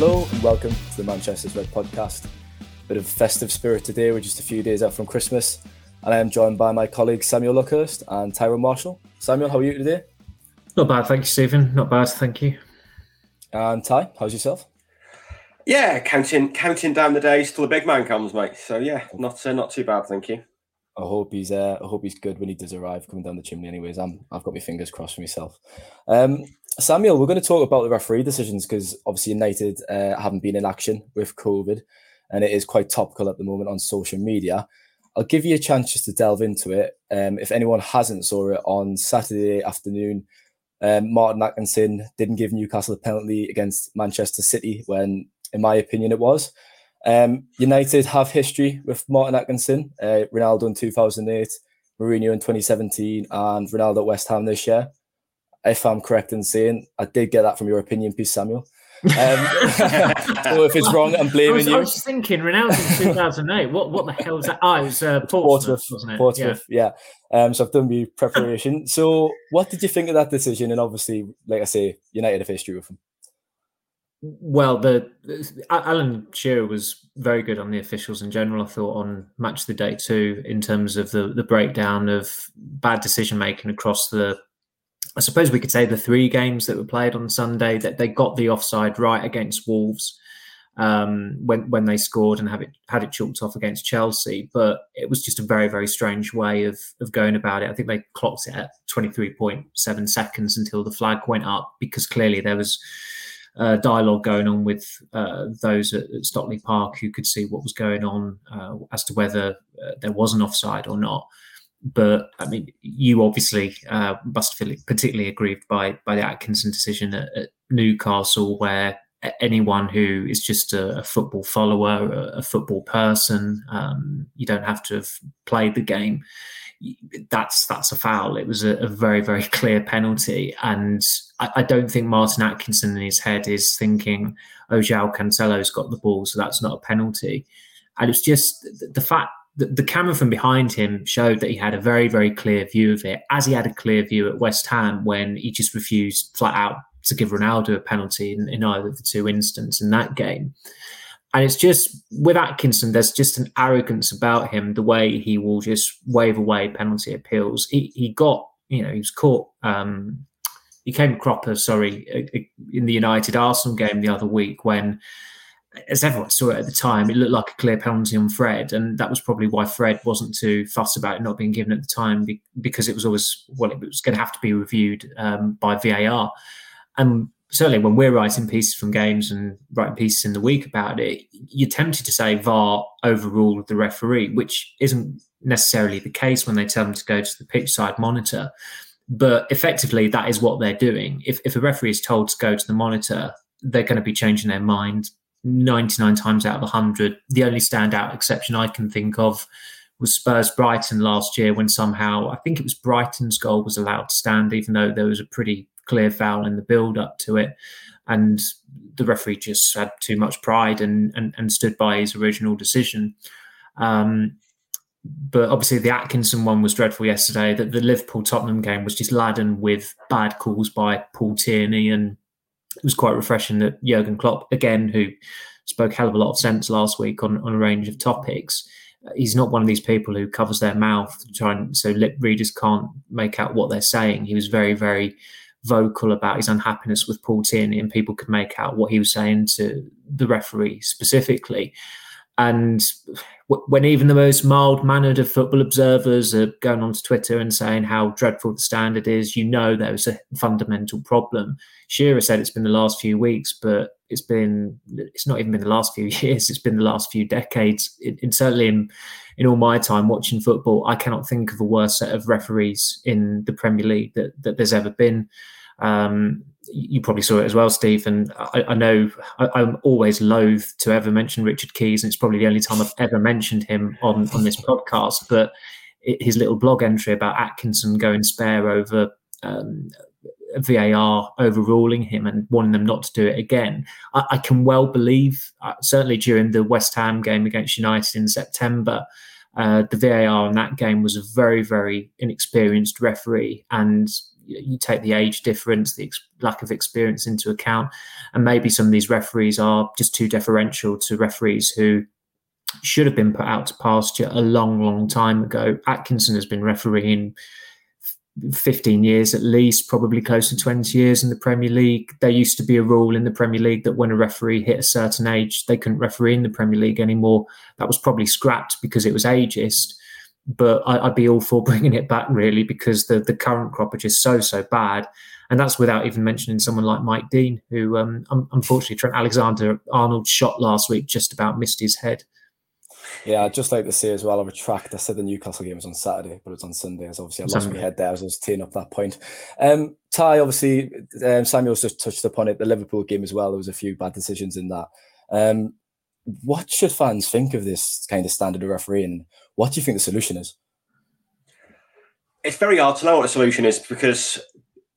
Hello and welcome to the Manchester's Red podcast. Bit of festive spirit today, we're just a few days out from Christmas, and I am joined by my colleagues Samuel Luckhurst and Tyrone Marshall. Samuel, how are you today? Not bad, thank you, Stephen. Not bad, thank you. And Ty, how's yourself? Yeah, counting counting down the days till the big man comes, mate. So yeah, not uh, not too bad, thank you. I hope he's uh, I hope he's good when he does arrive coming down the chimney. Anyways, I'm I've got my fingers crossed for myself. Um, Samuel, we're going to talk about the referee decisions because obviously United uh, haven't been in action with COVID, and it is quite topical at the moment on social media. I'll give you a chance just to delve into it. Um, if anyone hasn't saw it on Saturday afternoon, um, Martin Atkinson didn't give Newcastle a penalty against Manchester City when, in my opinion, it was. Um, United have history with Martin Atkinson, uh, Ronaldo in 2008, Mourinho in 2017, and Ronaldo at West Ham this year. If I'm correct in saying, I did get that from your opinion piece, Samuel. Um, so if it's wrong, I'm blaming I was, you. I was thinking Ronaldo in 2008. what what the hell is that? Oh, it was uh, Portsmouth, Portsmouth, wasn't it? Portsmouth, yeah. Um, so I've done my preparation. so what did you think of that decision? And obviously, like I say, United have history with them. Well, the, the Alan Shearer was very good on the officials in general. I thought on match of the day too, in terms of the the breakdown of bad decision making across the. I suppose we could say the three games that were played on Sunday that they got the offside right against Wolves um, when when they scored and have it had it chalked off against Chelsea. But it was just a very very strange way of of going about it. I think they clocked it at twenty three point seven seconds until the flag went up because clearly there was uh, dialogue going on with uh, those at, at, Stockley Park who could see what was going on uh, as to whether uh, there was an offside or not. But I mean, you obviously uh, must feel particularly aggrieved by by the Atkinson decision at, at Newcastle, where anyone who is just a, a football follower, a, a football person, um, you don't have to have played the game that's that's a foul. It was a, a very very clear penalty, and I, I, don't think Martin Atkinson in his head is thinking, "Oh, João Cancelo's got the ball, so that's not a penalty." And it's just the, the fact that the camera from behind him showed that he had a very very clear view of it, as he had a clear view at West Ham when he just refused flat out to give Ronaldo a penalty in, in either of the two instances in that game. And it's just with Atkinson, there's just an arrogance about him, the way he will just wave away penalty appeals. He, he got, you know, he was caught, um, he came cropper, sorry, in the United Arsenal game the other week when, as everyone saw it at the time, it looked like a clear penalty on Fred. And that was probably why Fred wasn't too fussed about it not being given at the time because it was always, well, it was going to have to be reviewed um, by VAR. And certainly when we're writing pieces from games and writing pieces in the week about it, you're tempted to say VAR overruled the referee, which isn't necessarily the case when they tell them to go to the pitch side monitor. But effectively, that is what they're doing. If, if a referee is told to go to the monitor, they're going to be changing their mind 99 times out of 100. The only standout exception I can think of was Spurs Brighton last year when somehow I think it was Brighton's goal was allowed to stand, even though there was a pretty clear foul in the build up to it. And the referee just had too much pride and, and, and stood by his original decision. Um, but obviously, the Atkinson one was dreadful yesterday. That the Liverpool Tottenham game was just laden with bad calls by Paul Tierney, and it was quite refreshing that Jurgen Klopp, again, who spoke hell of a lot of sense last week on, on a range of topics, uh, he's not one of these people who covers their mouth trying so lip readers can't make out what they're saying. He was very, very vocal about his unhappiness with Paul Tierney, and people could make out what he was saying to the referee specifically. And when even the most mild mannered of football observers are going onto Twitter and saying how dreadful the standard is, you know there was a fundamental problem. Shearer said it's been the last few weeks, but it's been it's not even been the last few years, it's been the last few decades. It, certainly in in all my time watching football, I cannot think of a worse set of referees in the Premier League that, that there's ever been. Um, you probably saw it as well, Steve. And I, I know I, am always loath to ever mention Richard Keys, and it's probably the only time I've ever mentioned him on on this podcast. But it, his little blog entry about Atkinson going spare over um, VAR overruling him and wanting them not to do it again, I, I can well believe. Uh, certainly during the West Ham game against United in September. Uh, the VAR in that game was a very, very inexperienced referee, and you take the age difference, the ex- lack of experience into account, and maybe some of these referees are just too deferential to referees who should have been put out to pasture a long, long time ago. Atkinson has been refereeing 15 years at least, probably close to 20 years in the Premier League. There used to be a rule in the Premier League that when a referee hit a certain age, they couldn't referee in the Premier League anymore. That was probably scrapped because it was ageist. But I, would be all for bringing it back, really, because the, the current crop are just so, so bad. And that's without even mentioning someone like Mike Dean, who um, unfortunately Trent Alexander Arnold shot last week just about missed his head. Yeah, I'd just like to say as well, I retract. I said the Newcastle game was on Saturday, but it's on Sunday. As obviously I lost Sunday. my head there as I was teeing up that point. Um, Ty, obviously, um, Samuel's just touched upon it. The Liverpool game as well. There was a few bad decisions in that. Um, what should fans think of this kind of standard of refereeing? What do you think the solution is? It's very hard to know what the solution is because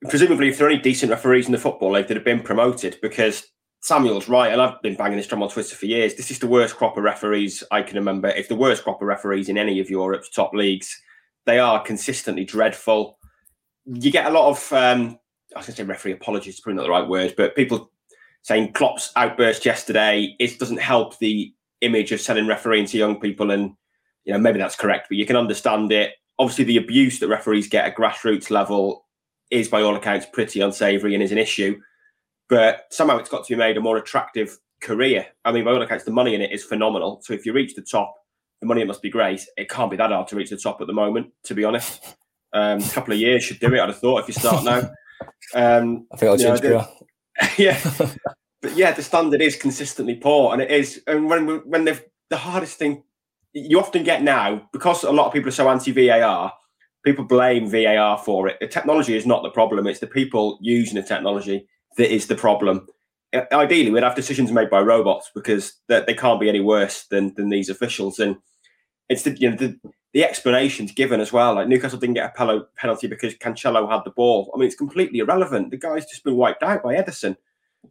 presumably, if there are any decent referees in the football league that have been promoted, because Samuel's right, and I've been banging this drum on Twitter for years. This is the worst crop of referees I can remember. If the worst crop of referees in any of Europe's top leagues, they are consistently dreadful. You get a lot of, um, I was going to say referee apologies, probably not the right word, but people saying Klopp's outburst yesterday, it doesn't help the image of selling refereeing to young people. And, you know, maybe that's correct, but you can understand it. Obviously, the abuse that referees get at grassroots level is, by all accounts, pretty unsavoury and is an issue but somehow it's got to be made a more attractive career. I mean, by all accounts, the money in it is phenomenal. So if you reach the top, the money must be great. It can't be that hard to reach the top at the moment, to be honest. Um, a couple of years should do it. I'd have thought if you start now. Um, I think I'll change know, Yeah, but yeah, the standard is consistently poor, and it is. And when when they've the hardest thing you often get now because a lot of people are so anti VAR, people blame VAR for it. The technology is not the problem; it's the people using the technology that is the problem. Ideally, we'd have decisions made by robots because they can't be any worse than than these officials. And it's the you know the, the explanations given as well. Like Newcastle didn't get a penalty because Cancelo had the ball. I mean, it's completely irrelevant. The guy's just been wiped out by Ederson,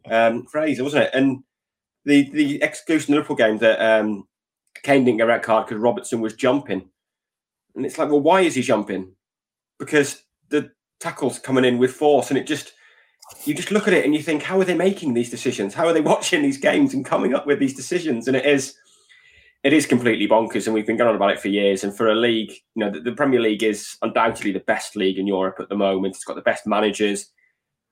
um, Fraser, wasn't it? And the the the Liverpool game that um, Kane didn't get a red card because Robertson was jumping, and it's like, well, why is he jumping? Because the tackle's coming in with force, and it just you just look at it and you think, how are they making these decisions? How are they watching these games and coming up with these decisions? And it is, it is completely bonkers. And we've been going on about it for years. And for a league, you know, the, the Premier League is undoubtedly the best league in Europe at the moment. It's got the best managers.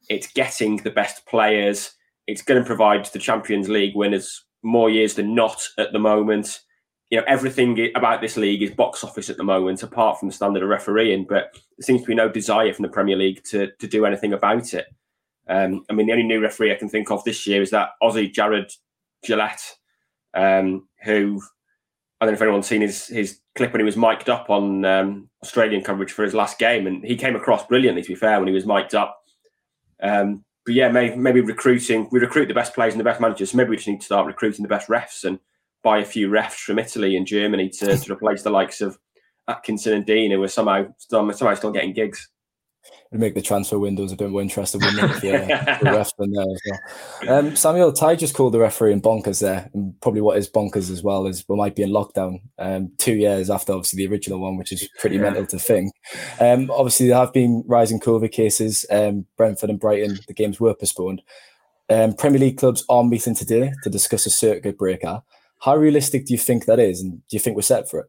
It's getting the best players. It's going to provide the Champions League winners more years than not at the moment. You know, everything about this league is box office at the moment, apart from the standard of refereeing. But there seems to be no desire from the Premier League to, to do anything about it. Um, I mean, the only new referee I can think of this year is that Aussie Jared Gillett, um, who I don't know if anyone's seen his his clip when he was mic'd up on um, Australian coverage for his last game, and he came across brilliantly. To be fair, when he was mic'd up. Um, but yeah, maybe, maybe recruiting. We recruit the best players and the best managers. So maybe we just need to start recruiting the best refs and buy a few refs from Italy and Germany to, to replace the likes of Atkinson and Dean, who are somehow somehow still getting gigs would make the transfer windows a bit more interesting, wouldn't it? Yeah, the refs in there as well. Um, Samuel Ty just called the referee in bonkers there, and probably what is bonkers as well is we might be in lockdown um, two years after obviously the original one, which is pretty yeah. mental to think. Um, obviously, there have been rising COVID cases. Um, Brentford and Brighton, the games were postponed. Um, Premier League clubs are meeting today to discuss a circuit breaker. How realistic do you think that is, and do you think we're set for it?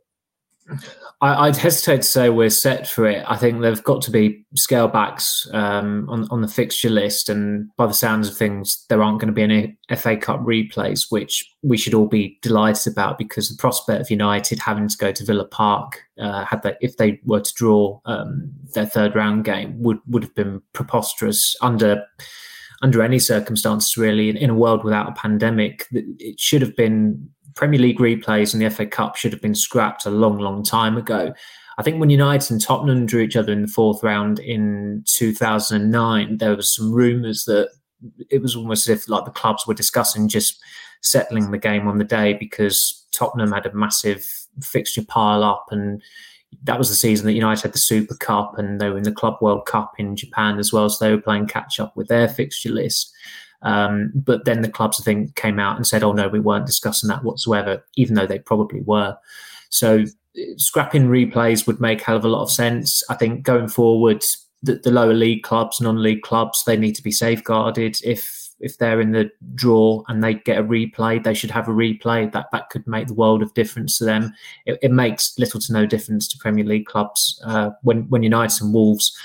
I, would hesitate to say we're set for it. I think there've got to be scale backs um, on on the fixture list, and by the sounds of things, there aren't going to be any FA Cup replays, which we should all be delighted about because the prospect of United having to go to Villa Park, uh, had they, if they were to draw um, their third round game, would would have been preposterous under under any circumstances. Really, in, in a world without a pandemic, it should have been Premier League replays and the FA Cup should have been scrapped a long, long time ago. I think when United and Tottenham drew each other in the fourth round in 2009, there was some rumours that it was almost as if like the clubs were discussing just settling the game on the day because Tottenham had a massive fixture pile up and that was the season that United had the Super Cup and they were in the Club World Cup in Japan as well, so they were playing catch up with their fixture list. Um, but then the clubs, I think, came out and said, oh, no, we weren't discussing that whatsoever, even though they probably were. So scrapping replays would make hell of a lot of sense. I think going forward, the, the lower league clubs, non-league clubs, they need to be safeguarded. If if they're in the draw and they get a replay, they should have a replay. That that could make the world of difference to them. It, it makes little to no difference to Premier League clubs uh, when when United and Wolves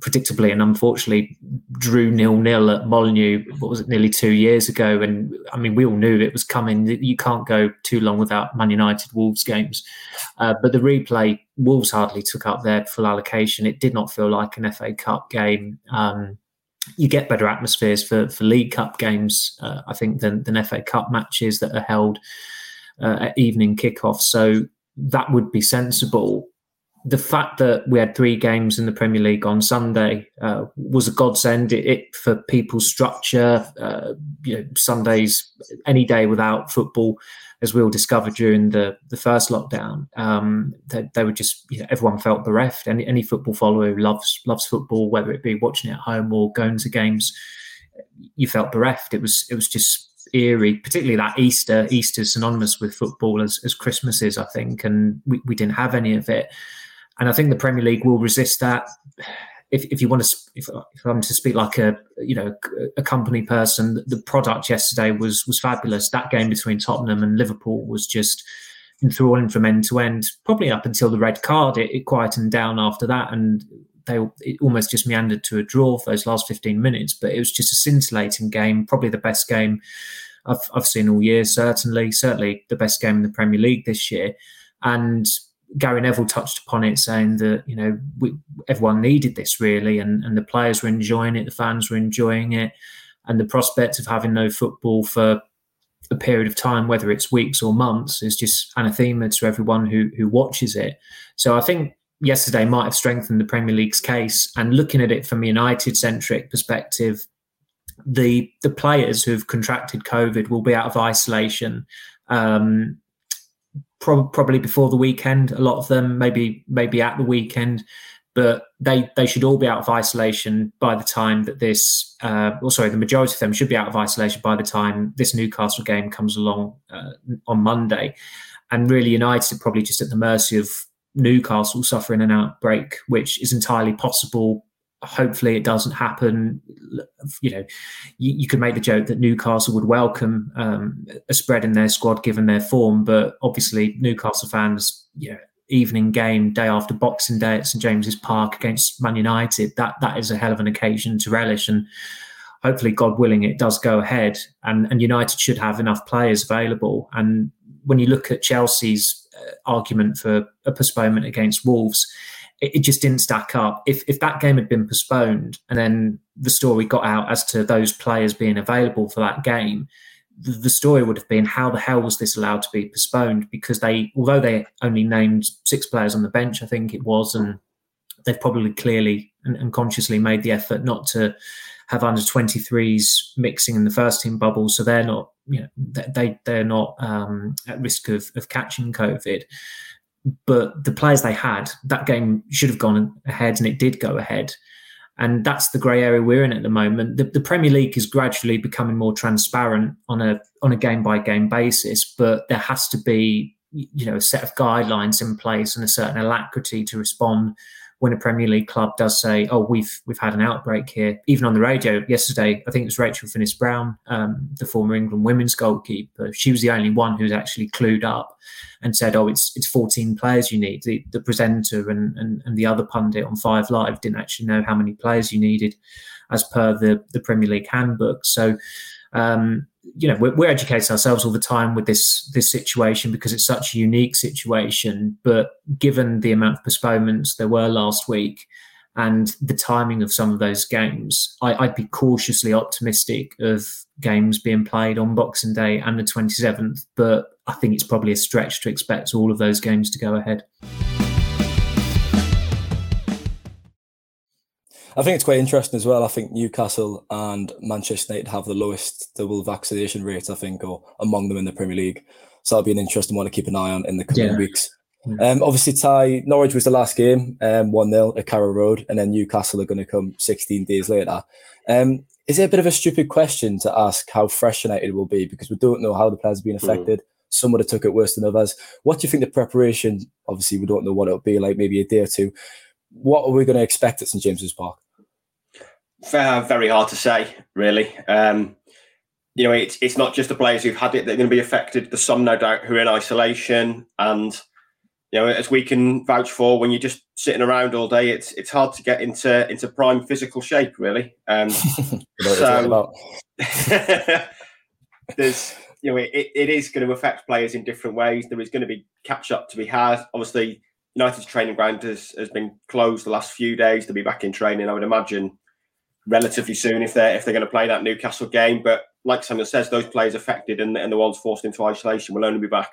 predictably and unfortunately drew nil nil at Molineux. What was it? Nearly two years ago, and I mean we all knew it was coming. You can't go too long without Man United Wolves games. Uh, but the replay, Wolves hardly took up their full allocation. It did not feel like an FA Cup game. Um, you get better atmospheres for, for League Cup games, uh, I think, than, than FA Cup matches that are held uh, at evening kickoff. So that would be sensible the fact that we had three games in the Premier League on Sunday uh, was a godsend. It, it for people's structure, uh, you know, Sundays any day without football, as we all discovered during the the first lockdown, um, they, they, were just you know, everyone felt bereft. Any any football follower who loves loves football, whether it be watching it at home or going to games, you felt bereft. It was it was just eerie, particularly that Easter. Easter's synonymous with football as, as Christmas is, I think, and we, we didn't have any of it and I think the Premier League will resist that. If, if you want to, if, if, I'm to speak like a you know a company person, the product yesterday was was fabulous. That game between Tottenham and Liverpool was just enthralling from end to end. Probably up until the red card, it, it quietened down after that, and they almost just meandered to a draw for those last 15 minutes. But it was just a scintillating game, probably the best game I've I've seen all year. Certainly, certainly the best game in the Premier League this year, and Gary Neville touched upon it, saying that you know we, everyone needed this really, and, and the players were enjoying it, the fans were enjoying it, and the prospect of having no football for a period of time, whether it's weeks or months, is just anathema to everyone who who watches it. So I think yesterday might have strengthened the Premier League's case, and looking at it from a United centric perspective, the the players who've contracted COVID will be out of isolation. Um, pro- probably before the weekend. A lot of them maybe maybe at the weekend, but they they should all be out of isolation by the time that this. Uh, or sorry, the majority of them should be out of isolation by the time this Newcastle game comes along uh, on Monday. And really, United are probably just at the mercy of Newcastle suffering an outbreak, which is entirely possible hopefully it doesn't happen. You know, you, you, could make the joke that Newcastle would welcome um, a spread in their squad given their form, but obviously Newcastle fans, you know, evening game day after Boxing Day at St James's Park against Man United, that that is a hell of an occasion to relish and. Hopefully, God willing, it does go ahead, and, and United should have enough players available. And when you look at Chelsea's uh, argument for a postponement against Wolves, it, it, just didn't stack up. If if that game had been postponed and then the story got out as to those players being available for that game, the, the story would have been how the hell was this allowed to be postponed? Because they, although they only named six players on the bench, I think it was, and they've probably clearly and, and consciously made the effort not to have under 23s mixing in the first team bubble, so they're not, you know, they they're not um, at risk of, of catching COVID but the players they had, that game should have gone ahead, and it did go ahead. And that's the grey area we're in at the moment. The, the, Premier League is gradually becoming more transparent on a on a game by game basis, but there has to be you know a set of guidelines in place and a certain alacrity to respond when a Premier League club does say, "Oh, we've we've had an outbreak here," even on the radio yesterday, I think it was Rachel Finnis-Brown, um, the former England women's goalkeeper. She was the only one who's actually clued up and said, "Oh, it's it's 14 players you need." The, the presenter and, and and the other pundit on Five Live didn't actually know how many players you needed, as per the the Premier League handbook. So. Um, you know we're, we're, educating ourselves all the time with this this situation because it's such a unique situation. But given the amount of postponements there were last week and the timing of some of those games I, would be cautiously optimistic of games being played on boxing day and the 27th but i think it's probably a stretch to expect all of those games to go ahead I think it's quite interesting as well. I think Newcastle and Manchester United have the lowest double vaccination rate, I think, or among them in the Premier League. So that'll be an interesting one to keep an eye on in the coming yeah. weeks. Um, obviously, Ty Norwich was the last game, um, 1 0 at Carrow Road, and then Newcastle are going to come 16 days later. Um, is it a bit of a stupid question to ask how fresh United will be because we don't know how the players have been mm. affected? Mm. Some would have took it worse than others. What do you think the preparation? Obviously, we don't know what it'll be like, maybe a day or two what are we going to expect at St James's Park? Very hard to say, really. Um, you know, it's it's not just the players who've had it that are going to be affected. There's some, no doubt, who are in isolation, and you know, as we can vouch for, when you're just sitting around all day, it's it's hard to get into into prime physical shape, really. Um, so there's you know, it, it is going to affect players in different ways. There is going to be catch up to be had. Obviously, United's training ground has, has been closed the last few days. They'll be back in training, I would imagine, relatively soon if they're if they're going to play that Newcastle game. But like Samuel says, those players affected and, and the ones forced into isolation will only be back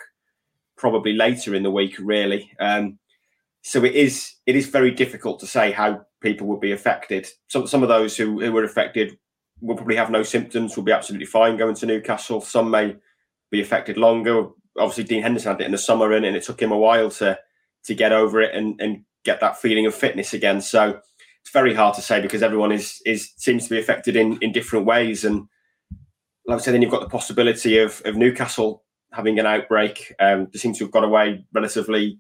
probably later in the week, really. Um, so it is it is very difficult to say how people will be affected. Some some of those who, who were affected will probably have no symptoms, will be absolutely fine going to Newcastle. Some may be affected longer. Obviously, Dean Henderson had it in the summer, and, and it took him a while to to get over it and, and get that feeling of fitness again. So it's very hard to say because everyone is is seems to be affected in in different ways. And like I said, then you've got the possibility of of Newcastle having an outbreak. Um, they seem to have got away relatively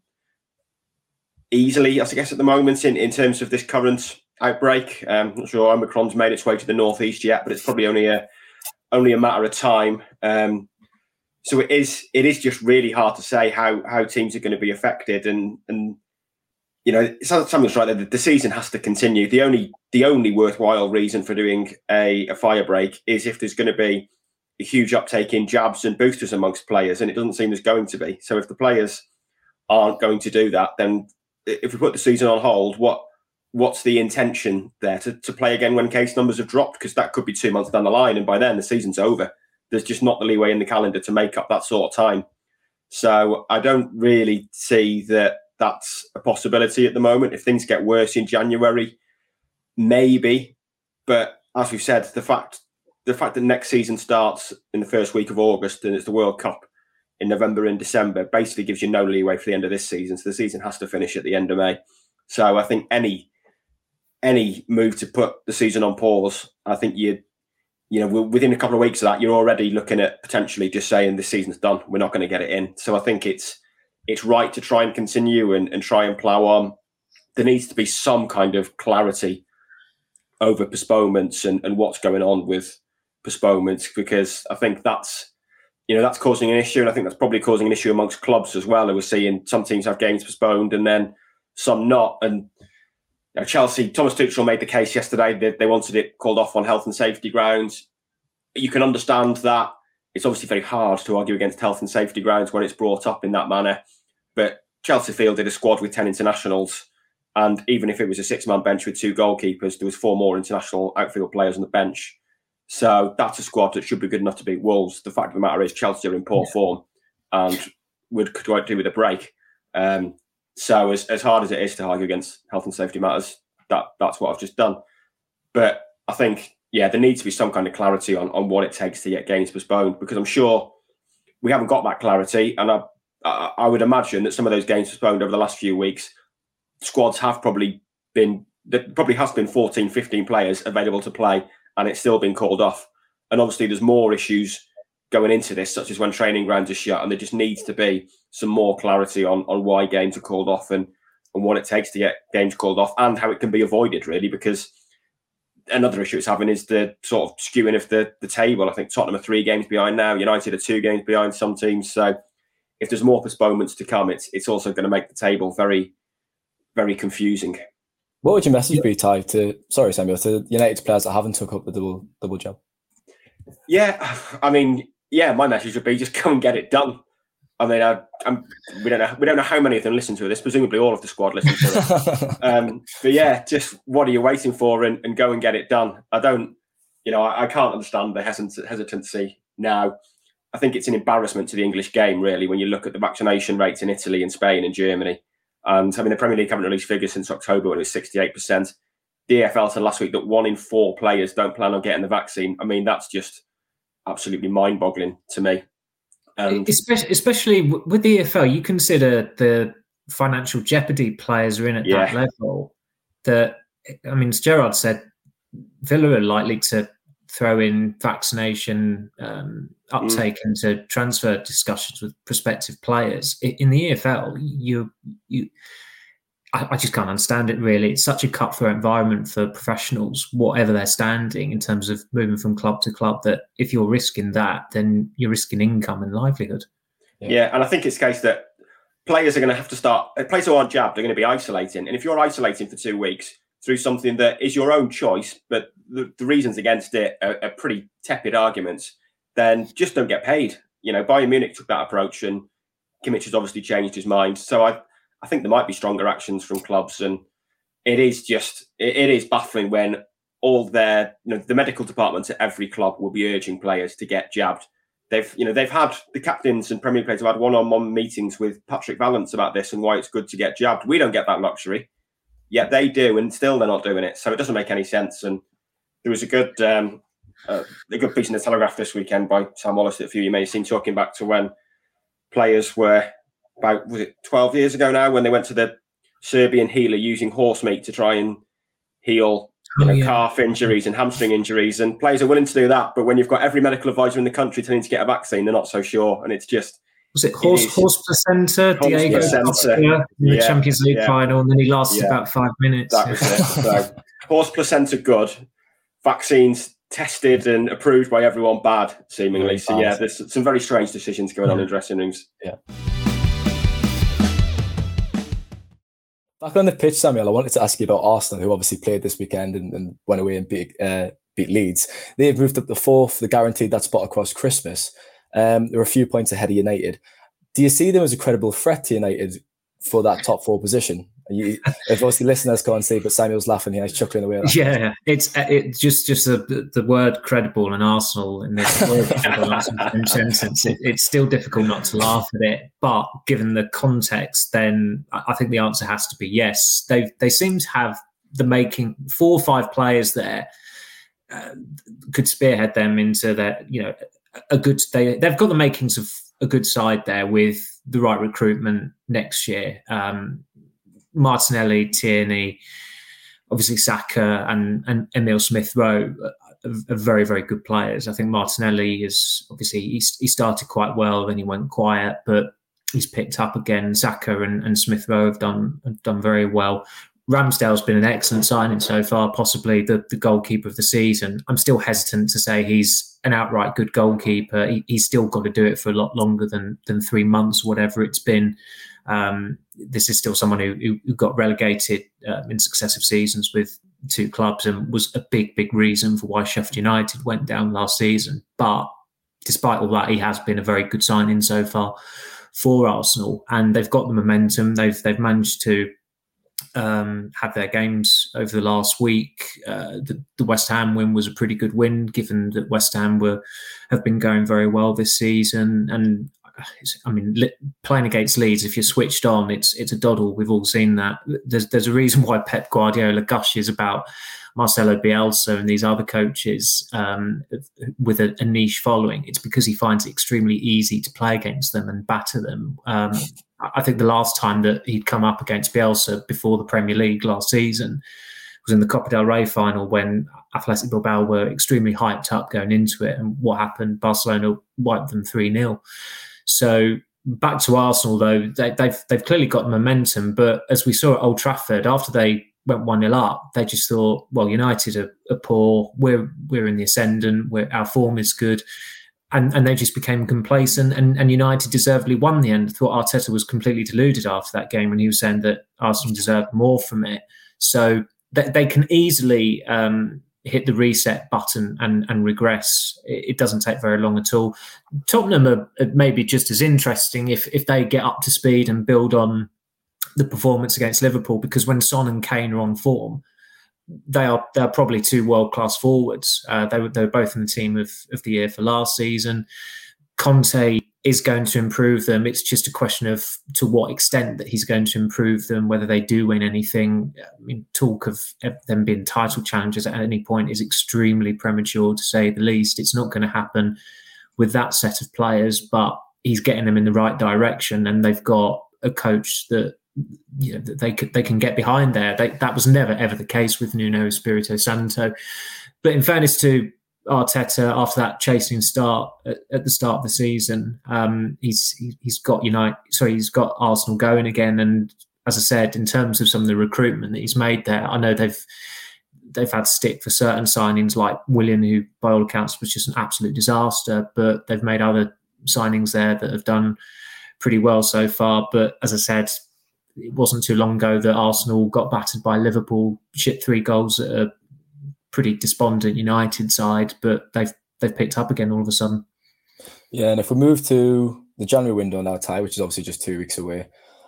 easily, I guess, at the moment in, in terms of this current outbreak. Um, I'm not sure Omicron's made its way to the northeast yet, but it's probably only a only a matter of time. Um, so it is it is just really hard to say how how teams are going to be affected and and you know something's right there. The season has to continue. The only the only worthwhile reason for doing a, a fire break is if there's going to be a huge uptake in jabs and boosters amongst players and it doesn't seem there's going to be. So if the players aren't going to do that then if we put the season on hold what what's the intention there? To, to play again when case numbers have dropped? Because that could be two months down the line and by then the season's over. There's just not the leeway in the calendar to make up that sort of time. So I don't really see that that's a possibility at the moment. If things get worse in January, maybe. But as we've said, the fact the fact that next season starts in the first week of August and it's the World Cup in November and December basically gives you no leeway for the end of this season. So the season has to finish at the end of May. So I think any any move to put the season on pause, I think you you know, within a couple of weeks of that, you're already looking at potentially just saying this season's done. We're not going to get it in. So I think it's it's right to try and continue and, and try and plough on. There needs to be some kind of clarity over postponements and, and what's going on with postponements because I think that's you know that's causing an issue and I think that's probably causing an issue amongst clubs as well. We're seeing some teams have games postponed and then some not. And you know, Chelsea, Thomas Tuchel made the case yesterday that they wanted it called off on health and safety grounds. You can understand that. It's obviously very hard to argue against health and safety grounds when it's brought up in that manner. But Chelsea fielded a squad with 10 internationals. And even if it was a six man bench with two goalkeepers, there was four more international outfield players on the bench. So that's a squad that should be good enough to beat Wolves. The fact of the matter is Chelsea are in poor yeah. form and would could do with a break. Um, so as, as hard as it is to argue against health and safety matters, that that's what I've just done. But I think, yeah, there needs to be some kind of clarity on, on what it takes to get games postponed because I'm sure we haven't got that clarity. And I, I, would imagine that some of those games postponed over the last few weeks, squads have probably been, there probably has been 14, 15 players available to play and it's still been called off. And obviously there's more issues going into this, such as when training grounds are shut, and there just needs to be some more clarity on on why games are called off and and what it takes to get games called off and how it can be avoided, really, because another issue it's having is the sort of skewing of the the table. I think Tottenham are three games behind now, United are two games behind some teams. So if there's more postponements to come, it's it's also going to make the table very, very confusing. What would your message be, Ty, to sorry, Samuel, to United players that haven't took up the double double job? Yeah, I mean, yeah, my message would be just come and get it done. I mean, I, I'm, we don't know we don't know how many of them listen to this. Presumably, all of the squad listen to it. um, but yeah, just what are you waiting for, and, and go and get it done. I don't, you know, I, I can't understand the hesitancy now. I think it's an embarrassment to the English game, really, when you look at the vaccination rates in Italy and Spain and Germany. And I mean, the Premier League haven't released figures since October when it was 68%. DFL said last week that one in four players don't plan on getting the vaccine. I mean, that's just absolutely mind-boggling to me. And especially, especially with the EFL, you consider the financial jeopardy players are in at yeah. that level. That I mean, as Gerrard said, Villa are likely to throw in vaccination um, uptake mm. into transfer discussions with prospective players. In the EFL, you you I, I, just can't understand it really. It's such a cutthroat environment for professionals, whatever they're standing in terms of moving from club to club, that if you're risking that, then you're risking income and livelihood. Yeah, yeah and I think it's the case that players are going to have to start, uh, players who aren't jabbed are going to be isolating. And if you're isolating for two weeks through something that is your own choice, but the, the reasons against it are, are pretty tepid arguments, then just don't get paid. You know, Bayern Munich took that approach and Kimmich has obviously changed his mind. So I, I think there might be stronger actions from clubs, and it is just it, it is baffling when all their you know the medical departments at every club will be urging players to get jabbed. They've you know they've had the captains and Premier players have had one-on-one meetings with Patrick Vallance about this and why it's good to get jabbed. We don't get that luxury, yet they do, and still they're not doing it. So it doesn't make any sense. And there was a good um, uh, a good piece in the Telegraph this weekend by Sam Wallace that a few of you may have seen talking back to when players were about was it 12 years ago now when they went to the Serbian healer using horse meat to try and heal oh, you oh, yeah. calf injuries and hamstring injuries. And players are willing to do that, but when you've got every medical advisor in the country telling you to get a vaccine, they're not so sure. And it's just was it horse it horse placenta? Horse Diego placenta. in the yeah, Champions League yeah. final, and then he lasted about five minutes. That was it. So, horse placenta good, vaccines tested and approved by everyone bad, seemingly. so yeah, there's some very strange decisions going on in dressing rooms. Yeah. Back on the pitch, Samuel, I wanted to ask you about Arsenal, who obviously played this weekend and, and went away and beat, uh, beat Leeds. They've moved up the fourth, they guaranteed that spot across Christmas. Um, they're a few points ahead of United. Do you see them as a credible threat to United for that top four position? You, if obviously listeners can't see, but Samuel's laughing here, he's chuckling away. Yeah, it's uh, it's just just the, the word credible and Arsenal in this word sentence. It, it's still difficult not to laugh at it, but given the context, then I think the answer has to be yes. They they seem to have the making four or five players there uh, could spearhead them into that. You know, a good they they've got the makings of a good side there with the right recruitment next year. Um, Martinelli, Tierney, obviously Saka, and, and Emile Smith Rowe are, very, very good players. I think Martinelli is obviously he, he started quite well, then he went quiet, but he's picked up again. Saka and, and Smith Rowe have done have done very well. Ramsdale's been an excellent signing so far, possibly the, the goalkeeper of the season. I'm still hesitant to say he's an outright good goalkeeper. He, he's still got to do it for a lot longer than than three months, whatever it's been. Um, this is still someone who, who got relegated uh, in successive seasons with two clubs and was a big, big reason for why Sheffield United went down last season. But despite all that, he has been a very good signing so far for Arsenal, and they've got the momentum. They've they've managed to um, have their games over the last week. Uh, the, the, West Ham win was a pretty good win, given that West Ham were have been going very well this season, and I mean, playing against Leeds, if you're switched on, it's it's a doddle. We've all seen that. There's there's a reason why Pep Guardiola gushes about Marcelo Bielsa and these other coaches um, with a, a, niche following. It's because he finds it extremely easy to play against them and batter them. Um, I think the last time that he'd come up against Bielsa before the Premier League last season was in the Copa del Rey final when Athletic Bilbao were extremely hyped up going into it. And what happened? Barcelona wiped them 3 0. So back to Arsenal though, they, they've, they've clearly got momentum, but as we saw at Old Trafford, after they went one 0 up, they just thought, well, United are, are, poor, we're we're in the ascendant, we're, our form is good. And, and they just became complacent, and, and United deservedly won the end. I thought Arteta was completely deluded after that game when he was saying that Arsenal deserved more from it. So they, they can easily um, hit the reset button and, and regress. It, doesn't take very long at all. Tottenham are, are maybe just as interesting if if they get up to speed and build on the performance against Liverpool because when Son and Kane are on form, they are they're probably two world class forwards. Uh, they were they were both in the team of of the year for last season. Conte is going to improve them. It's just a question of to what extent that he's going to improve them, whether they do win anything. I mean, talk of them being title challengers at any point is extremely premature to say the least. It's not going to happen with that set of players, but he's getting them in the right direction, and they've got a coach that you know that they could, they can get behind there. They, that was never ever the case with Nuno Espirito Santo. But in fairness to Arteta after that chasing start at, at the start of the season. Um, he's he, has got United, sorry, he's got Arsenal going again, and as I said, in terms of some of the recruitment that he's made there, I know they've they've had stick for certain signings like Willian, who by all accounts was just an absolute disaster, but they've made other signings there that have done pretty well so far. But as I said, it wasn't too long ago that Arsenal got battered by Liverpool, shipped three goals at a pretty despondent United side, but they've they've picked up again all of a sudden. Yeah, and if we move to the January window now, Ty, which is obviously just two weeks away,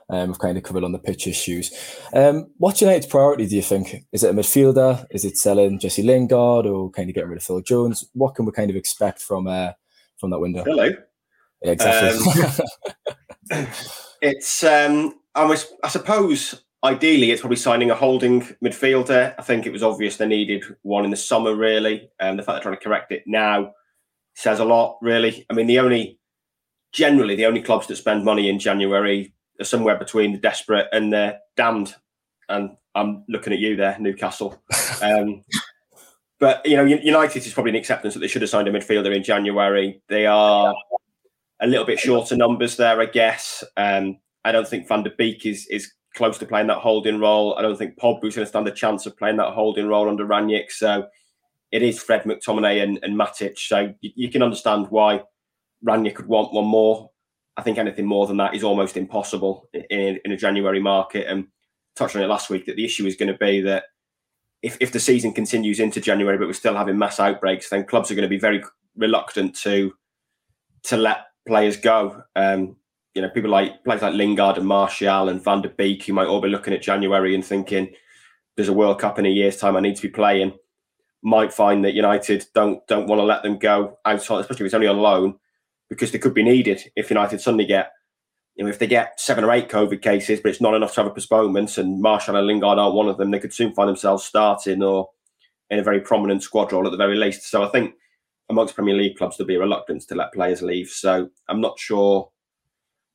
um, we've kind of covered on the pitch issues. Um, what's United's priority, do you think? Is it a midfielder? Is it selling Jesse Lingard or kind of getting rid of Phil Jones? What can we kind of expect from uh, from that window? Hello. Yeah, exactly. Um, it's um, I, was, I suppose ideally it's probably signing a holding midfielder. I think it was obvious they needed one in the summer, really. And um, the fact they're trying to correct it now says a lot, really. I mean, the only generally the only clubs that spend money in January are somewhere between the desperate and the damned. And I'm looking at you there, Newcastle. Um, but you know, United is probably an acceptance that they should have signed a midfielder in January. They are a little bit shorter numbers there, I guess. Um, I don't think Van der Beek is is close to playing that holding role. I don't think Pogba's going to stand a chance of playing that holding role under Rangnick. So it is Fred McTominay and, and Matic. So you, you, can understand why Rangnick could want one more. I think anything more than that is almost impossible in, in a January market. And touched on it last week that the issue is going to be that if, if the season continues into January, but we're still having mass outbreaks, then clubs are going to be very reluctant to to let players go. Um, you know, people like players like Lingard and Martial and Van der Beek, who might all be looking at January and thinking, "There's a World Cup in a year's time. I need to be playing." Might find that United don't don't want to let them go outside, especially if it's only on loan, because they could be needed if United suddenly get, you know, if they get seven or eight COVID cases, but it's not enough to have a postponement, and Martial and Lingard aren't one of them, they could soon find themselves starting or in a very prominent squad role at the very least. So I think amongst Premier League clubs there'll be a reluctance to let players leave. So I'm not sure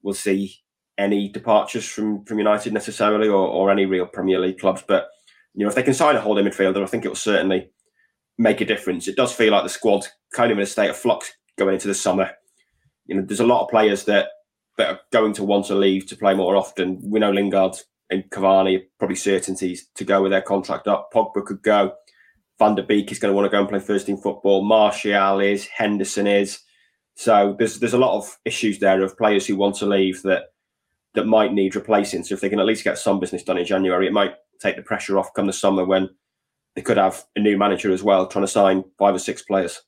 we'll see any departures from from United necessarily, or, or any real Premier League clubs. But you know, if they can sign a holding midfielder, I think it will certainly make a difference. It does feel like the squad's kind of in a state of flux going into the summer. You know, there's a lot of players that that are going to want to leave to play more often. We know Lingard and Cavani are probably certainties to go with their contract up. Pogba could go. Van der Beek is going to want to go and play first team football. Martial is. Henderson is. So there's there's a lot of issues there of players who want to leave that that might need replacing. So if they can at least get some business done in January, it might take the pressure off come the summer when they could have a new manager as well trying to sign five or six players.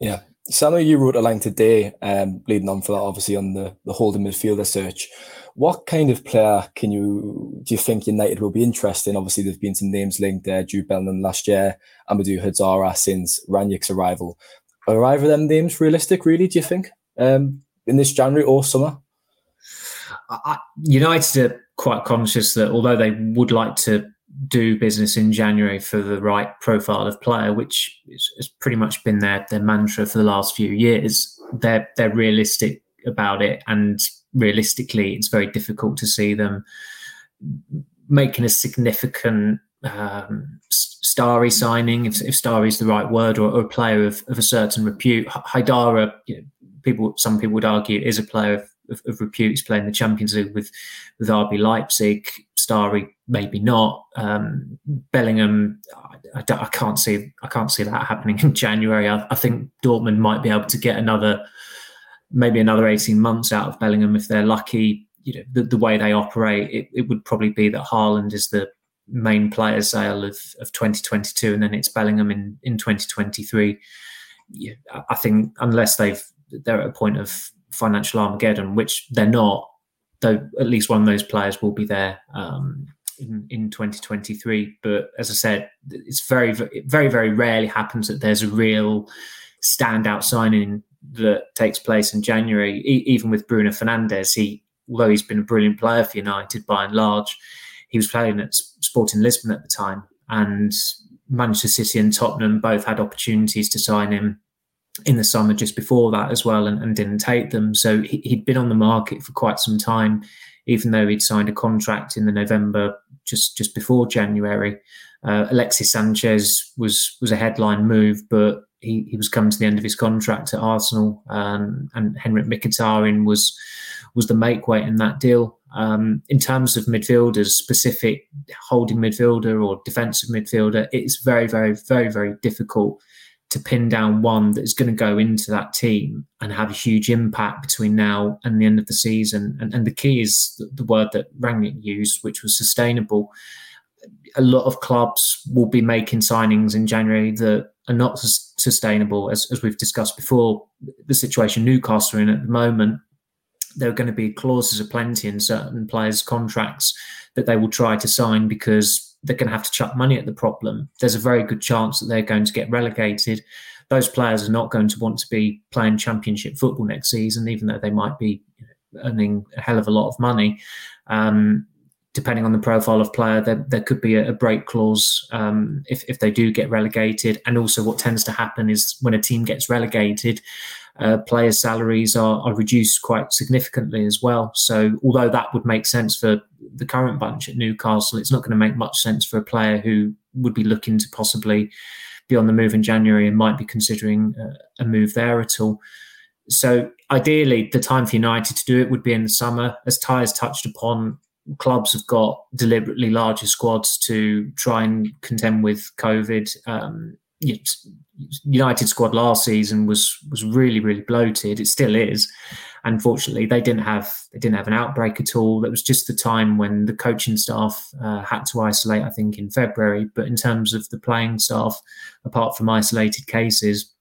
Yeah. Samuel, you wrote a line today, um, leading on for that, obviously on the, the holding midfielder search. What kind of player can you do you think United will be interested in? Obviously, there's been some names linked there, Jude Bellingham last year, Amadou Haidara since Rangnick's arrival are either of them names realistic, really, do you think, um, in this January or summer? I, United are quite conscious that although they would like to do business in January for the right profile of player, which has pretty much been their, their mantra for the last few years, they're, they're realistic about it. And realistically, it's very difficult to see them making a significant um, starry signing, if, if starry is the right word, or, or a player of, of, a certain repute. Haidara, you know, people, some people would argue, is a player of, of, of, repute. He's playing the Champions League with with RB Leipzig. Starry, maybe not. Um, Bellingham, I, I, I, can't see, I can't see that happening in January. I, I think Dortmund might be able to get another, maybe another eighteen months out of Bellingham if they're lucky. You know, the, the way they operate, it, it would probably be that Haaland is the main player sale of, of 2022 and then it's Bellingham in, in 2023. Yeah, I think unless they've they're at a point of financial Armageddon, which they're not, though at least one of those players will be there um, in, in 2023. But as I said, it's very, very, very rarely happens that there's a real standout signing that takes place in January. E- even with Bruno Fernandes, he although he's been a brilliant player for United by and large, he was playing at Sporting Lisbon at the time, and Manchester City and Tottenham both had opportunities to sign him in the summer just before that as well, and, and didn't take them. So he, had been on the market for quite some time, even though he'd signed a contract in the November just just before January. Uh, Alexis Sanchez was was a headline move, but he, he was coming to the end of his contract at Arsenal, um, and Henrikh Mkhitaryan was was the make weight in that deal. Um, in terms of midfielders, specific holding midfielder or defensive midfielder, it's very, very, very, very difficult to pin down one that is going to go into that team and have a huge impact between now and the end of the season. And, and the key is the, word that Rangnick used, which was sustainable. A lot of clubs will be making signings in January that are not sustainable, as, as we've discussed before. The situation Newcastle are in at the moment, there are going to be clauses aplenty in certain players' contracts that they will try to sign because they're going to have to chuck money at the problem. There's a very good chance that they're going to get relegated. Those players are not going to want to be playing championship football next season, even though they might be earning a hell of a lot of money. Um, depending on the profile of player, there, there could be a, a break clause um, if, if they do get relegated. And also, what tends to happen is when a team gets relegated, uh, players' salaries are, are reduced quite significantly as well. So, although that would make sense for the current bunch at Newcastle, it's not going to make much sense for a player who would be looking to possibly be on the move in January and might be considering uh, a move there at all. So, ideally, the time for United to do it would be in the summer. As Ty has touched upon, clubs have got deliberately larger squads to try and contend with COVID. Um, United squad last season was was really really bloated. It still is. Unfortunately, they didn't have they didn't have an outbreak at all. That was just the time when the coaching staff uh, had to isolate. I think in February. But in terms of the playing staff, apart from isolated cases,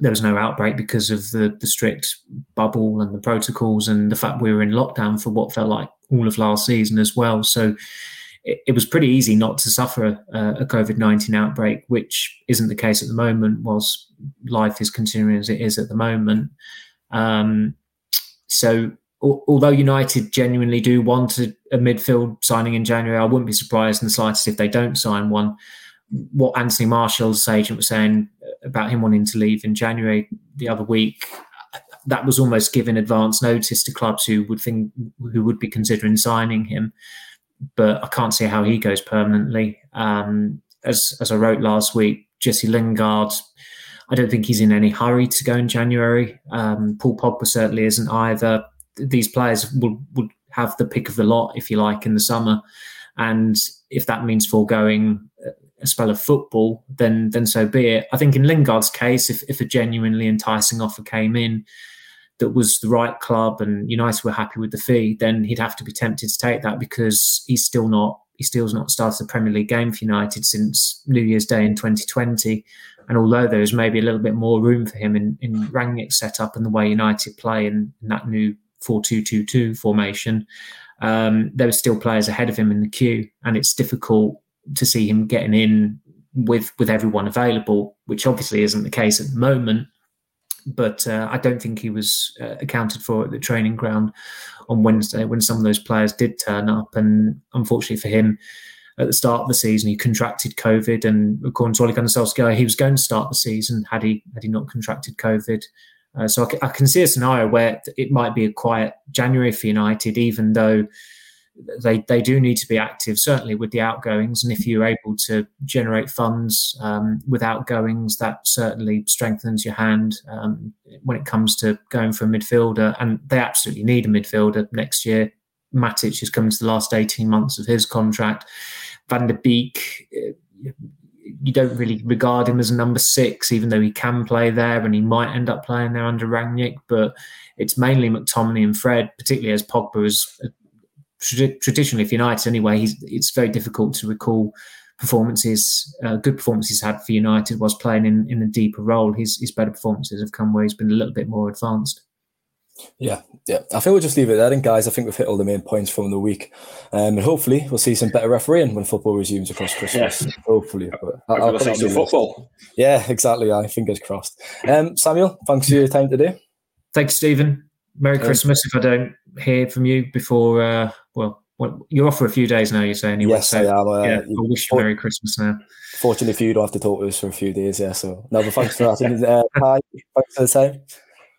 there was no outbreak because of the the strict bubble and the protocols and the fact we were in lockdown for what felt like all of last season as well. So it, it was pretty easy not to suffer a, a COVID 19 outbreak, which isn't the case at the moment, whilst life is continuing as it is at the moment. Um, so, although United genuinely do want a, a, midfield signing in January, I wouldn't be surprised in the slightest if they don't sign one. What Anthony Martial's agent was saying about him wanting to leave in January the other week, that was almost giving advance notice to clubs who would think who would be considering signing him but I can't see how he goes permanently. Um, as as I wrote last week, Jesse Lingard, I don't think he's in any hurry to go in January. Um, Paul Pogba certainly isn't either. These players would would have the pick of the lot, if you like, in the summer, and if that means foregoing a spell of football, then then so be it. I think in Lingard's case, if if a genuinely enticing offer came in, that was the right club and United were happy with the fee, then he'd have to be tempted to take that because he's still not he still's not started a Premier League game for United since New Year's Day in 2020. And although there is maybe a little bit more room for him in, in Rangnick's setup and the way United play in, in that new 4-2-2-2 formation, um, there are still players ahead of him in the queue, and it's difficult to see him getting in with with everyone available, which obviously isn't the case at the moment but uh, I don't think he was uh, accounted for at the training ground on Wednesday when some of those players did turn up. And unfortunately for him, at the start of the season, he contracted COVID, and according to Ole Gunnar he was going to start the season had he had he not contracted COVID. Uh, so I can see a scenario where it might be a quiet January for United, even though they they do need to be active, certainly with the outgoings. And if you're able to generate funds um, with outgoings, that certainly strengthens your hand um, when it comes to going for a midfielder. And they absolutely need a midfielder next year. Matic is coming to the last 18 months of his contract. Van der Beek, uh, you don't really regard him as a number six, even though he can play there and he might end up playing there under Rangnick. But it's mainly McTominay and Fred, particularly as Pogba is traditionally for United anyway, it's very difficult to recall performances, uh, good performances had for United was playing in, in a deeper role. His his better performances have come where he's been a little bit more advanced. Yeah, yeah. I think we'll just leave it there, and guys. I think we've hit all the main points from the week, um, and hopefully we'll see some better refereeing when football resumes across Christmas. Yeah. Hopefully, but I'll, I'll see some football. Yeah, exactly. I fingers crossed. Um, Samuel, thanks for your time today. Thanks, Stephen. Merry um, Christmas. If I don't hear from you before uh, well, well, you're off for a few days now. You say anyway. Yes, so, I am. Uh, yeah, I wish you Merry Christmas now. Fortunately for you, don't have to talk to us for a few days. Yeah. So no, but thanks for that. uh, hi, thanks for the time.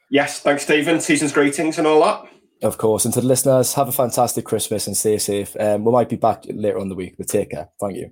Yes, thanks, Stephen. Season's greetings and all that. Of course, and to the listeners, have a fantastic Christmas and stay safe. Um, we might be back later on the week, but take care. Thank you.